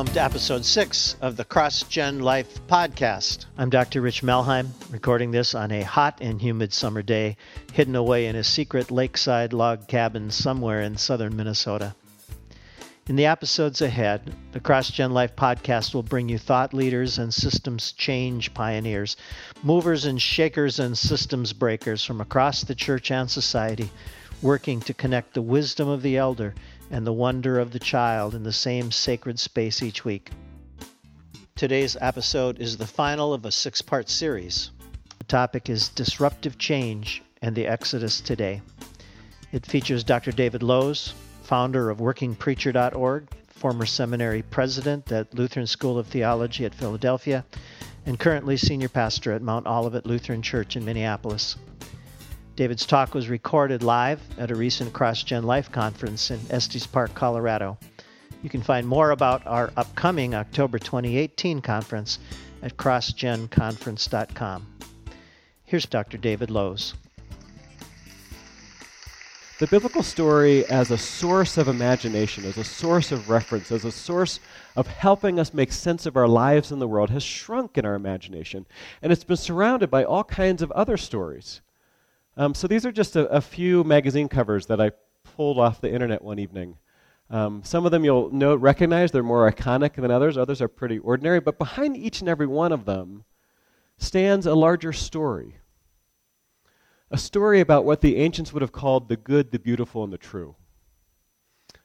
Welcome to episode six of the Cross Gen Life podcast. I'm Dr. Rich Melheim, recording this on a hot and humid summer day, hidden away in a secret lakeside log cabin somewhere in southern Minnesota. In the episodes ahead, the Cross Gen Life podcast will bring you thought leaders and systems change pioneers, movers and shakers and systems breakers from across the church and society, working to connect the wisdom of the elder and the wonder of the child in the same sacred space each week. Today's episode is the final of a six part series. The topic is Disruptive Change and the Exodus Today. It features Dr. David Lose, founder of WorkingPreacher.org, former seminary president at Lutheran School of Theology at Philadelphia, and currently senior pastor at Mount Olivet Lutheran Church in Minneapolis. David's talk was recorded live at a recent CrossGen Life conference in Estes Park, Colorado. You can find more about our upcoming October 2018 conference at crossgenconference.com. Here's Dr. David Lose. The biblical story as a source of imagination, as a source of reference, as a source of helping us make sense of our lives in the world has shrunk in our imagination. And it's been surrounded by all kinds of other stories. Um, so these are just a, a, few magazine covers that I pulled off the internet one evening. Um, some of them you'll note, recognize, they're more iconic than others. Others are pretty ordinary. But behind each and every one of them stands a larger story. A story about what the ancients would have called the good, the beautiful, and the true.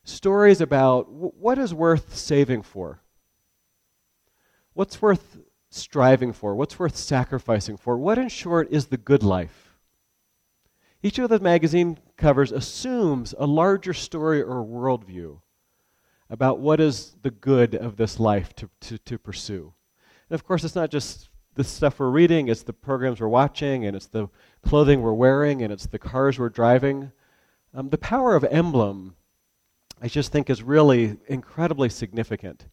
Stories about w- what is worth saving for, what's worth striving for, what's worth sacrificing for, what, in short, is the good life. Each of the magazine covers assumes a larger story or worldview about what is the good of this life to, to, to pursue. And of course, it's not just the stuff we're reading, it's the programs we're watching, and it's the clothing we're wearing, and it's the cars we're driving. Um, the power of emblem, I just think, is really incredibly significant.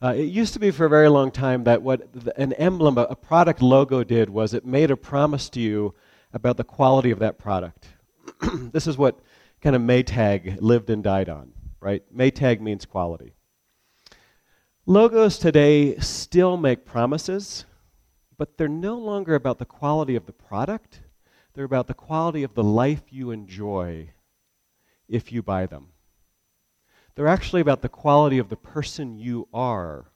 Uh, it used to be for a very long time that what an emblem, a product logo did was it made a promise to you about the quality of that product. this is what kind of Maytag lived and died on, right? Maytag means quality. Logos today still make promises, but they're no longer about the quality of the product. They're about the quality of the life you enjoy if you buy them. They're actually about the quality of the person you are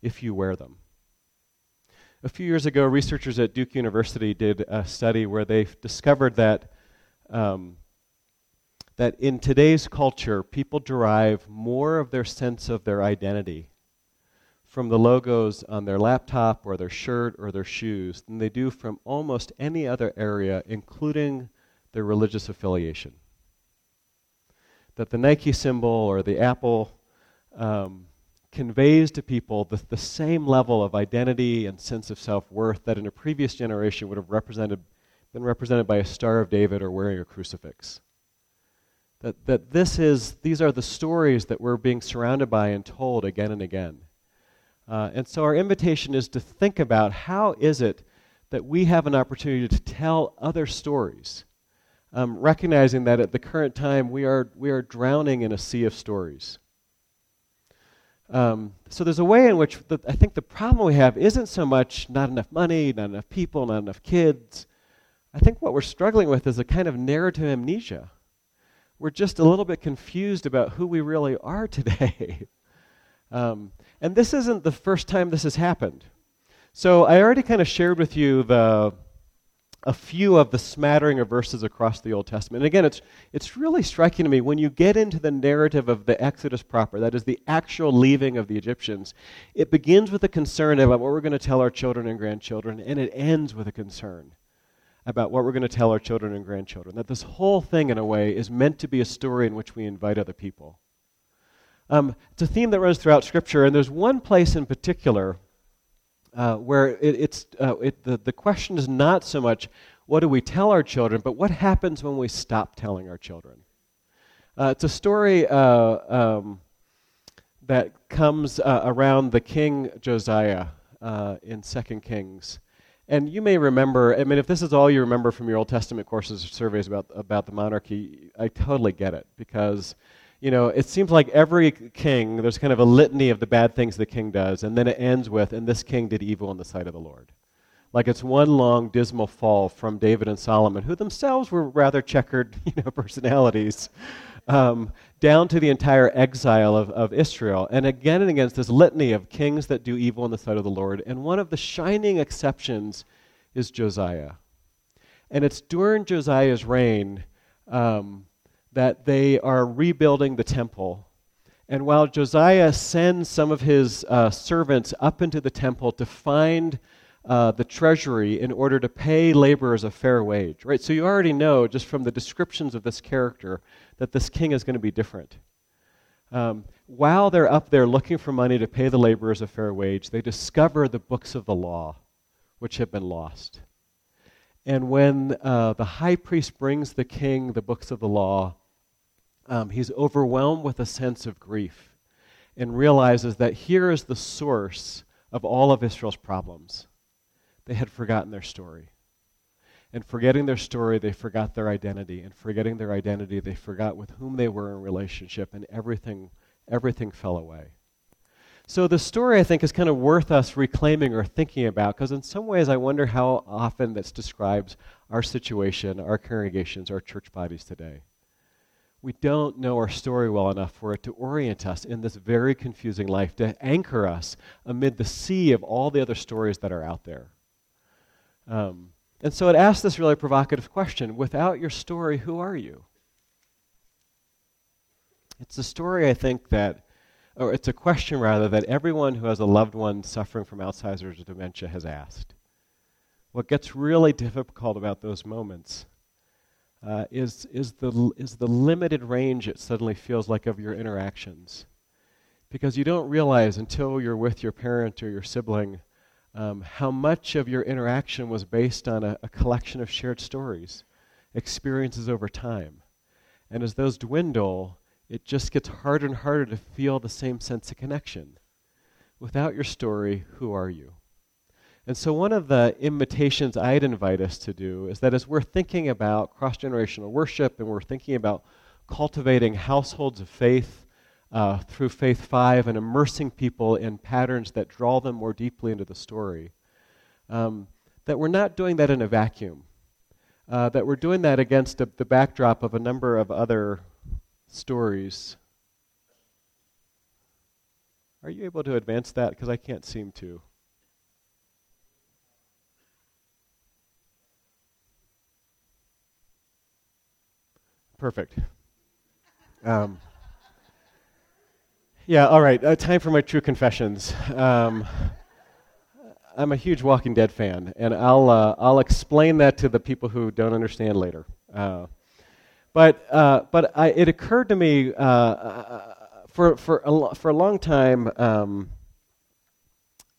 if you wear them. A few years ago, researchers at Duke University did a study where they discovered that, um, that in today's culture, people derive more of their sense of their identity from the logos on their laptop or their shirt or their shoes than they do from almost any other area, including their religious affiliation. That the Nike symbol or the Apple um, conveys to people the, the same level of identity and sense of self worth that in a previous generation would have represented, been represented by a Star of David or wearing a crucifix. That, that this is, these are the stories that we're being surrounded by and told again and again. Uh, and so our invitation is to think about how is it that we have an opportunity to tell other stories, um, recognizing that at the current time we are, we are drowning in a sea of stories. Um, so there's a way in which the, I think the problem we have isn't so much not enough money, not enough people, not enough kids. I think what we're struggling with is a kind of narrative amnesia. We're just a little bit confused about who we really are today. um, and this isn't the first time this has happened. So I already kind of shared with you the a few of the smattering of verses across the Old Testament. And again, it's, it's really striking to me when you get into the narrative of the Exodus proper, that is the actual leaving of the Egyptians, it begins with a concern about what we're going to tell our children and grandchildren, and it ends with a concern about what we're going to tell our children and grandchildren. That this whole thing, in a way, is meant to be a story in which we invite other people. Um, it's a theme that runs throughout Scripture, and there's one place in particular uh, where it, it's, uh, it, the, the question is not so much what do we tell our children, but what happens when we stop telling our children. Uh, it's a story uh, um, that comes uh, around the king Josiah uh, in Second Kings. And you may remember, I mean, if this is all you remember from your Old Testament courses or surveys about, about the monarchy, I totally get it because you know, it seems like every king, there's kind of a litany of the bad things the king does, and then it ends with, and this king did evil in the sight of the Lord. Like it's one long dismal fall from David and Solomon, who themselves were rather checkered, you know, personalities, um, down to the entire exile of, of Israel. And again and again, it's this litany of kings that do evil in the sight of the Lord. And one of the shining exceptions is Josiah. And it's during Josiah's reign um, that they are rebuilding the temple. And while Josiah sends some of his uh, servants up into the temple to find uh, the treasury in order to pay laborers a fair wage, right? So you already know just from the descriptions of this character that this king is going to be different. Um, while they're up there looking for money to pay the laborers a fair wage, they discover the books of the law, which have been lost. And when uh, the high priest brings the king the books of the law, um, he's overwhelmed with a sense of grief and realizes that here is the source of all of Israel's problems. They had forgotten their story. And forgetting their story, they forgot their identity. And forgetting their identity, they forgot with whom they were in relationship, and everything, everything fell away. So the story, I think, is kind of worth us reclaiming or thinking about, because in some ways I wonder how often this describes our situation, our congregations, our church bodies today. We don't know our story well enough for it to orient us in this very confusing life, to anchor us amid the sea of all the other stories that are out there. Um, and so it asks this really provocative question without your story, who are you? It's a story, I think, that or it's a question rather that everyone who has a loved one suffering from Alzheimer's or dementia has asked. What gets really difficult about those moments uh, is, is, the, is the limited range it suddenly feels like of your interactions. Because you don't realize until you're with your parent or your sibling um, how much of your interaction was based on a, a collection of shared stories, experiences over time. And as those dwindle, it just gets harder and harder to feel the same sense of connection. Without your story, who are you? And so, one of the invitations I'd invite us to do is that as we're thinking about cross generational worship and we're thinking about cultivating households of faith uh, through Faith 5 and immersing people in patterns that draw them more deeply into the story, um, that we're not doing that in a vacuum. Uh, that we're doing that against a, the backdrop of a number of other stories. Are you able to advance that? Because I can't seem to. Perfect. Um, yeah, all right. Uh, time for my true confessions. Um, I'm a huge Walking Dead fan, and I'll, uh, I'll explain that to the people who don't understand later. Uh, but, uh, but I, it occurred to me uh, uh, for, for, a, for a long time um,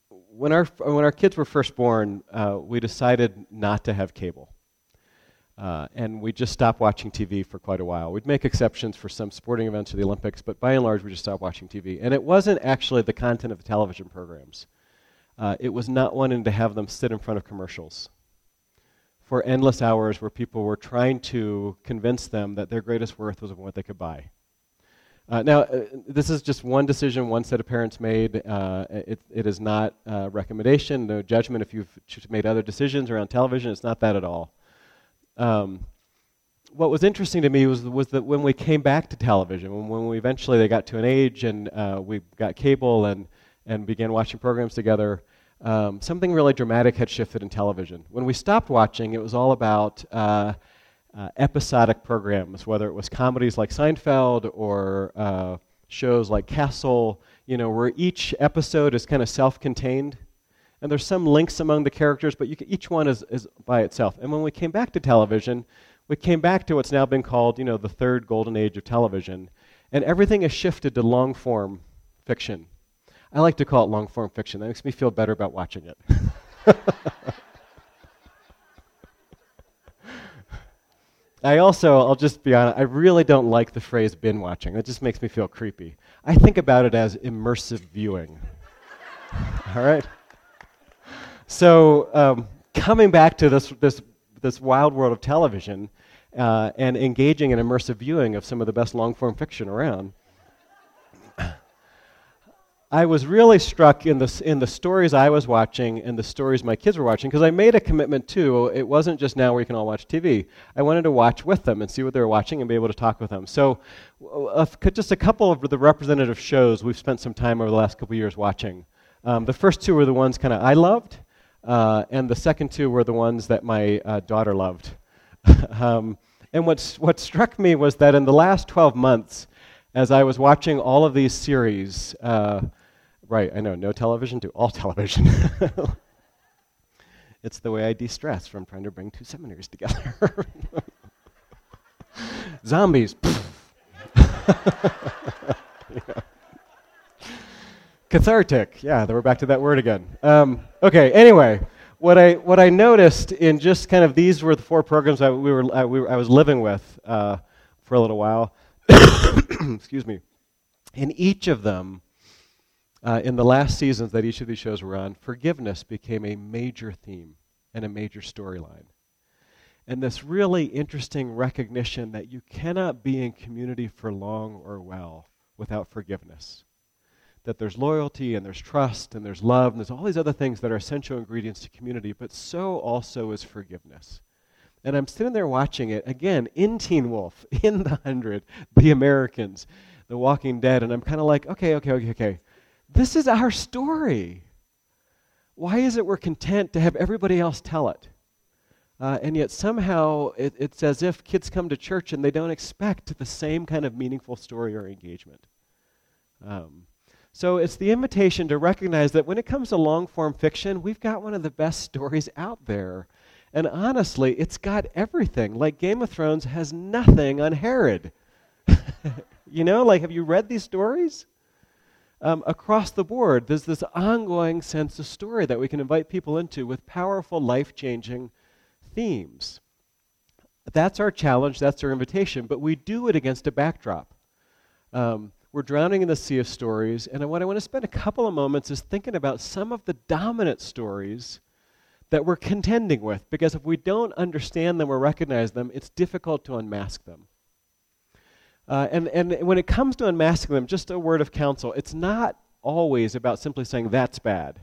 when, our, when our kids were first born, uh, we decided not to have cable. Uh, and we just stopped watching TV for quite a while. We'd make exceptions for some sporting events or the Olympics, but by and large, we just stopped watching TV. And it wasn't actually the content of the television programs, uh, it was not wanting to have them sit in front of commercials for endless hours where people were trying to convince them that their greatest worth was what they could buy. Uh, now, uh, this is just one decision one set of parents made. Uh, it, it is not a recommendation, no judgment if you've made other decisions around television. It's not that at all. Um, what was interesting to me was, was that when we came back to television, when, when we eventually they got to an age and uh, we got cable and, and began watching programs together, um, something really dramatic had shifted in television. When we stopped watching, it was all about uh, uh, episodic programs, whether it was comedies like Seinfeld or uh, shows like Castle, you know, where each episode is kind of self contained. And there's some links among the characters, but can, each one is, is by itself. And when we came back to television, we came back to what's now been called, you know, the third golden age of television. And everything has shifted to long form fiction I like to call it long form fiction. That makes me feel better about watching it. I also, I'll just be honest, I really don't like the phrase bin watching. It just makes me feel creepy. I think about it as immersive viewing. All right? So, um, coming back to this, this, this wild world of television, uh, and engaging in immersive viewing of some of the best long form fiction around. I was really struck in the, in the stories I was watching and the stories my kids were watching because I made a commitment too. It wasn't just now where you can all watch TV. I wanted to watch with them and see what they were watching and be able to talk with them. So, uh, just a couple of the representative shows we've spent some time over the last couple years watching. Um, the first two were the ones kind of I loved, uh, and the second two were the ones that my uh, daughter loved. um, and what's, what struck me was that in the last 12 months, as I was watching all of these series, uh, Right, I know. No television to all television. it's the way I de stress from trying to bring two seminaries together. Zombies. yeah. Cathartic. Yeah, we're back to that word again. Um, okay, anyway. What I, what I noticed in just kind of these were the four programs that we were, we I was living with uh, for a little while. Excuse me. In each of them, uh, in the last seasons that each of these shows were on, forgiveness became a major theme and a major storyline. And this really interesting recognition that you cannot be in community for long or well without forgiveness. That there's loyalty and there's trust and there's love and there's all these other things that are essential ingredients to community, but so also is forgiveness. And I'm sitting there watching it again in Teen Wolf, in The Hundred, The Americans, The Walking Dead, and I'm kind of like, okay, okay, okay, okay. This is our story. Why is it we're content to have everybody else tell it? Uh, and yet somehow it, it's as if kids come to church and they don't expect the same kind of meaningful story or engagement. Um, so it's the invitation to recognize that when it comes to long form fiction, we've got one of the best stories out there. And honestly, it's got everything. Like Game of Thrones has nothing on Herod. you know, like, have you read these stories? um, across the board, there's this ongoing sense of story that we can invite people into with powerful, life changing themes. That's our challenge, that's our invitation, but we do it against a backdrop. Um, we're drowning in the sea of stories, and what I want to spend a couple of moments is thinking about some of the dominant stories that we're contending with, because if we don't understand them or recognize them, it's difficult to unmask them. Uh, and, and when it comes to unmasking them, just a word of counsel it's not always about simply saying that's bad.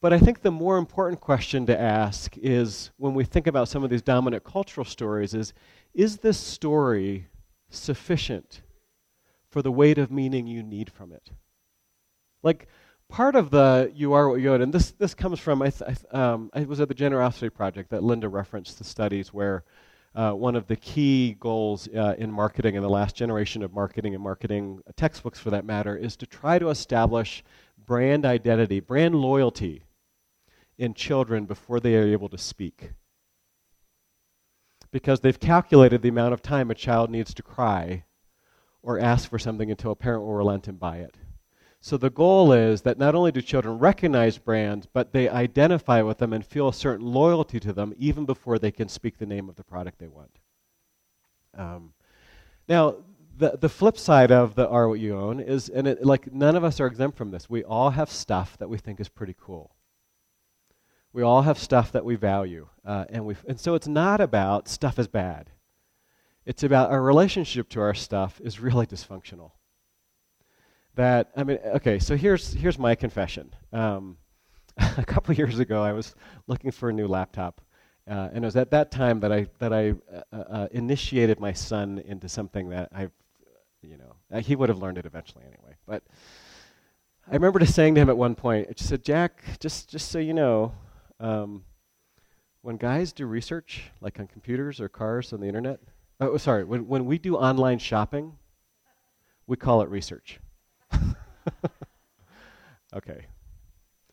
But I think the more important question to ask is when we think about some of these dominant cultural stories is is this story sufficient for the weight of meaning you need from it? Like, part of the you are what you are, and this, this comes from, I, th- um, I was at the Generosity Project that Linda referenced the studies where uh, one of the key goals uh, in marketing in the last generation of marketing and marketing textbooks for that matter is to try to establish brand identity, brand loyalty in children before they are able to speak. Because they've calculated the amount of time a child needs to cry or ask for something until a parent will relent and buy it. So the goal is that not only do children recognize brands, but they identify with them and feel a certain loyalty to them even before they can speak the name of the product they want. Um, now, the, the flip side of the are what you own is, and it, like none of us are exempt from this. We all have stuff that we think is pretty cool. We all have stuff that we value, uh, and we and so it's not about stuff is bad. It's about our relationship to our stuff is really dysfunctional that I mean, okay, so here's here's my confession. Um, a couple years ago, I was looking for a new laptop, uh, and it was at that time that I that I uh, uh, initiated my son into something that I, you know, uh, he would have learned it eventually anyway. But I remember just saying to him at one point, I said, Jack, just just so you know. Um, when guys do research, like on computers or cars on the internet, oh, sorry, when, when we do online shopping, we call it research. okay.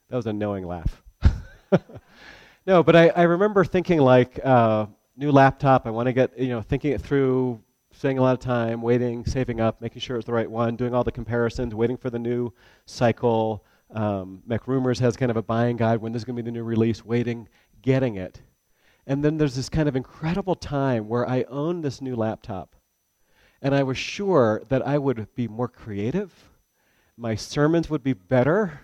That was a knowing laugh. no, but I, I remember thinking like, uh, new laptop, I want to get, you know, thinking it through, spending a lot of time, waiting, saving up, making sure it's the right one, doing all the comparisons, waiting for the new cycle. Um, MacRumors has kind of a buying guide when there's going to be the new release, waiting, getting it. And then there's this kind of incredible time where I owned this new laptop. And I was sure that I would be more creative my sermons would be better,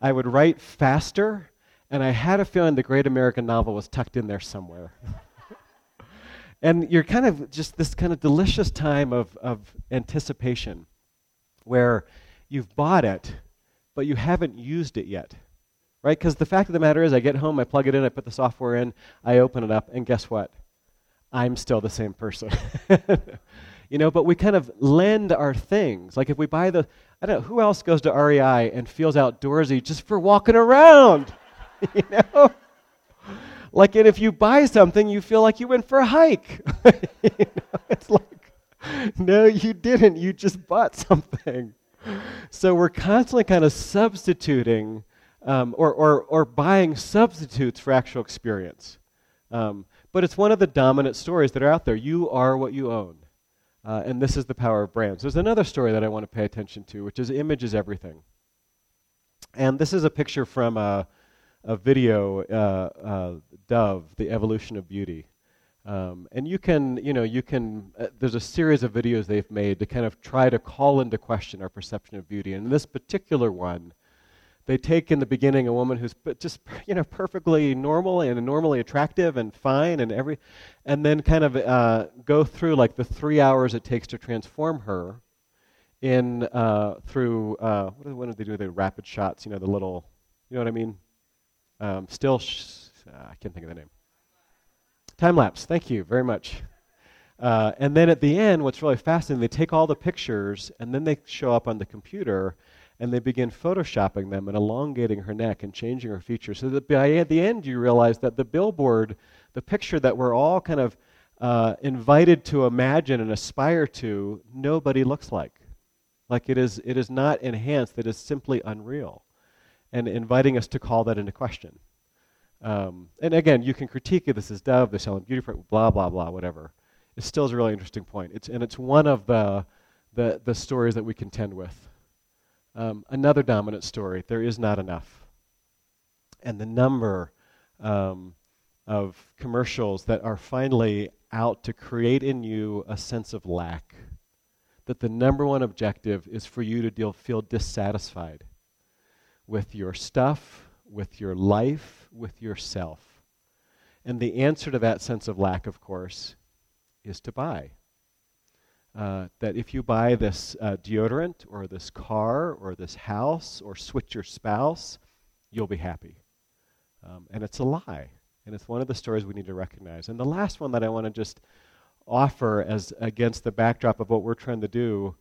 I would write faster, and I had a feeling the great American novel was tucked in there somewhere. And you're kind of just this kind of delicious time of, of anticipation where you've bought it, but you haven't used it yet. Right? Because the fact of the matter is, I get home, I plug it in, I put the software in, I open it up, and guess what? I'm still the same person. you know, but we kind of lend our things. Like if we buy the, I don't know, who else goes to REI and feels outdoorsy just for walking around? you know? Like, and if you buy something, you feel like you went for a hike. you know? It's like, no, you didn't. You just bought something. So we're constantly kind of substituting um, or, or, or buying substitutes for actual experience. Um, but it's one of the dominant stories that are out there. You are what you own. Uh, and this is the power of brands. There's another story that I want to pay attention to, which is image is everything. And this is a picture from a, a video, uh, uh, Dove, The Evolution of Beauty. Um, and you can, you know, you can, uh, there's a series of videos they've made to kind of try to call into question our perception of beauty. And in this particular one, they take in the beginning a woman who's just, you know, perfectly normal and normally attractive and fine and every, and then kind of uh, go through like the three hours it takes to transform her in, uh, through, uh, what, do, what do they do? The rapid shots, you know, the little, you know what I mean? Um, still, sh- I can't think of the name Time lapse, thank you very much. Uh, and then at the end, what's really fascinating, they take all the pictures and then they show up on the computer and they begin photoshopping them and elongating her neck and changing her features. So that by the end, you realize that the billboard, the picture that we're all kind of uh, invited to imagine and aspire to, nobody looks like. Like it is, it is not enhanced, it is simply unreal. And inviting us to call that into question. Um, and again, you can critique it. this is Dove, they're selling beauty, blah, blah, blah, whatever. It still is a really interesting point. It's, and it's one of the, the, the stories that we contend with. Um, another dominant story there is not enough. And the number um, of commercials that are finally out to create in you a sense of lack. That the number one objective is for you to deal, feel dissatisfied with your stuff, with your life, with yourself. And the answer to that sense of lack, of course, is to buy. Uh, that if you buy this uh, deodorant or this car or this house or switch your spouse, you'll be happy. Um, and it's a lie. And it's one of the stories we need to recognize. And the last one that I want to just offer as against the backdrop of what we're trying to do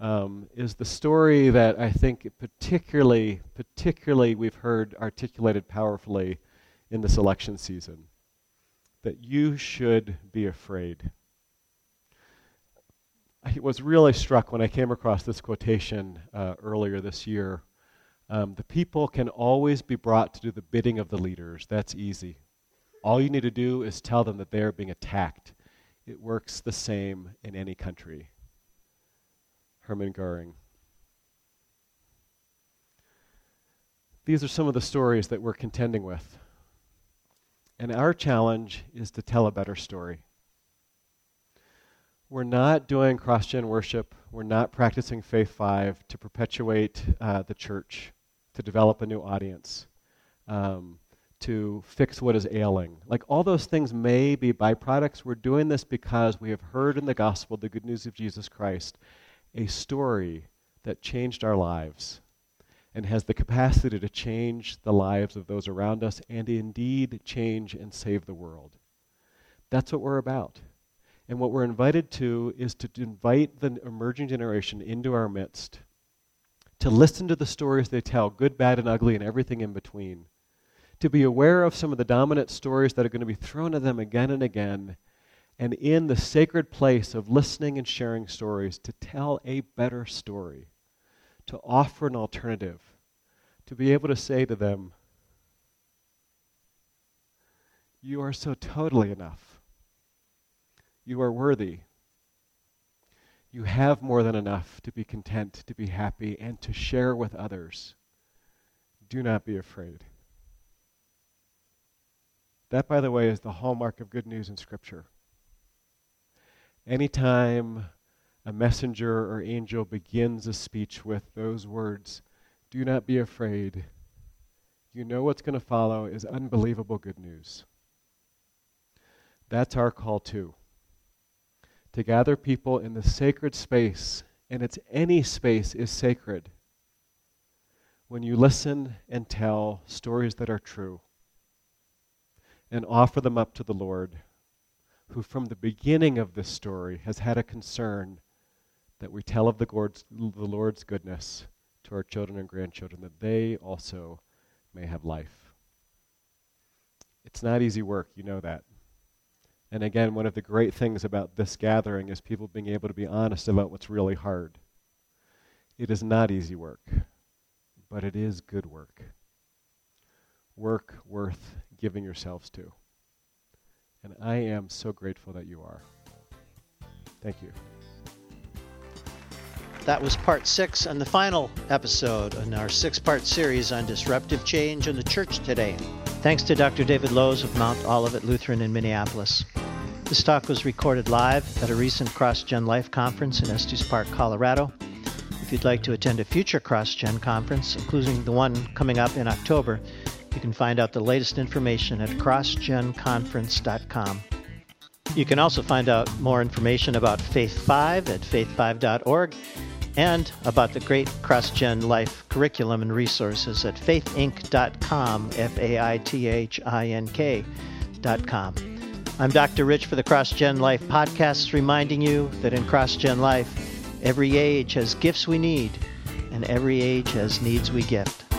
um, is the story that I think particularly, particularly we've heard articulated powerfully in this election season. That you should be afraid. I was really struck when I came across this quotation uh, earlier this year. Um, the people can always be brought to do the bidding of the leaders. That's easy. All you need to do is tell them that they are being attacked. It works the same in any country. Hermann Goering. These are some of the stories that we're contending with. And our challenge is to tell a better story. We're not doing cross gen worship. We're not practicing Faith 5 to perpetuate uh, the church, to develop a new audience, um, to fix what is ailing. Like all those things may be byproducts. We're doing this because we have heard in the gospel the good news of Jesus Christ a story that changed our lives and has the capacity to change the lives of those around us and indeed change and save the world. That's what we're about. And what we're invited to is to invite the emerging generation into our midst, to listen to the stories they tell, good, bad, and ugly, and everything in between, to be aware of some of the dominant stories that are going to be thrown at them again and again, and in the sacred place of listening and sharing stories, to tell a better story, to offer an alternative, to be able to say to them, You are so totally enough. You are worthy. You have more than enough to be content, to be happy, and to share with others. Do not be afraid. That, by the way, is the hallmark of good news in Scripture. Anytime a messenger or angel begins a speech with those words, do not be afraid, you know what's going to follow is unbelievable good news. That's our call too. To gather people in the sacred space, and it's any space is sacred. When you listen and tell stories that are true and offer them up to the Lord, who from the beginning of this story has had a concern that we tell of the Lord's, the Lord's goodness to our children and grandchildren, that they also may have life. It's not easy work, you know that. And again, one of the great things about this gathering is people being able to be honest about what's really hard. It is not easy work, but it is good work. Work worth giving yourselves to. And I am so grateful that you are. Thank you. That was part six and the final episode in our six part series on disruptive change in the church today. Thanks to Dr. David Lose of Mount Olivet Lutheran in Minneapolis. This talk was recorded live at a recent CrossGen Life conference in Estes Park, Colorado. If you'd like to attend a future CrossGen conference, including the one coming up in October, you can find out the latest information at crossgenconference.com. You can also find out more information about Faith 5 at faith5.org and about the great CrossGen Life curriculum and resources at faithink.com, F A I T H I N K.com. I'm Dr. Rich for the CrossGen Life podcast, reminding you that in CrossGen Life, every age has gifts we need, and every age has needs we gift.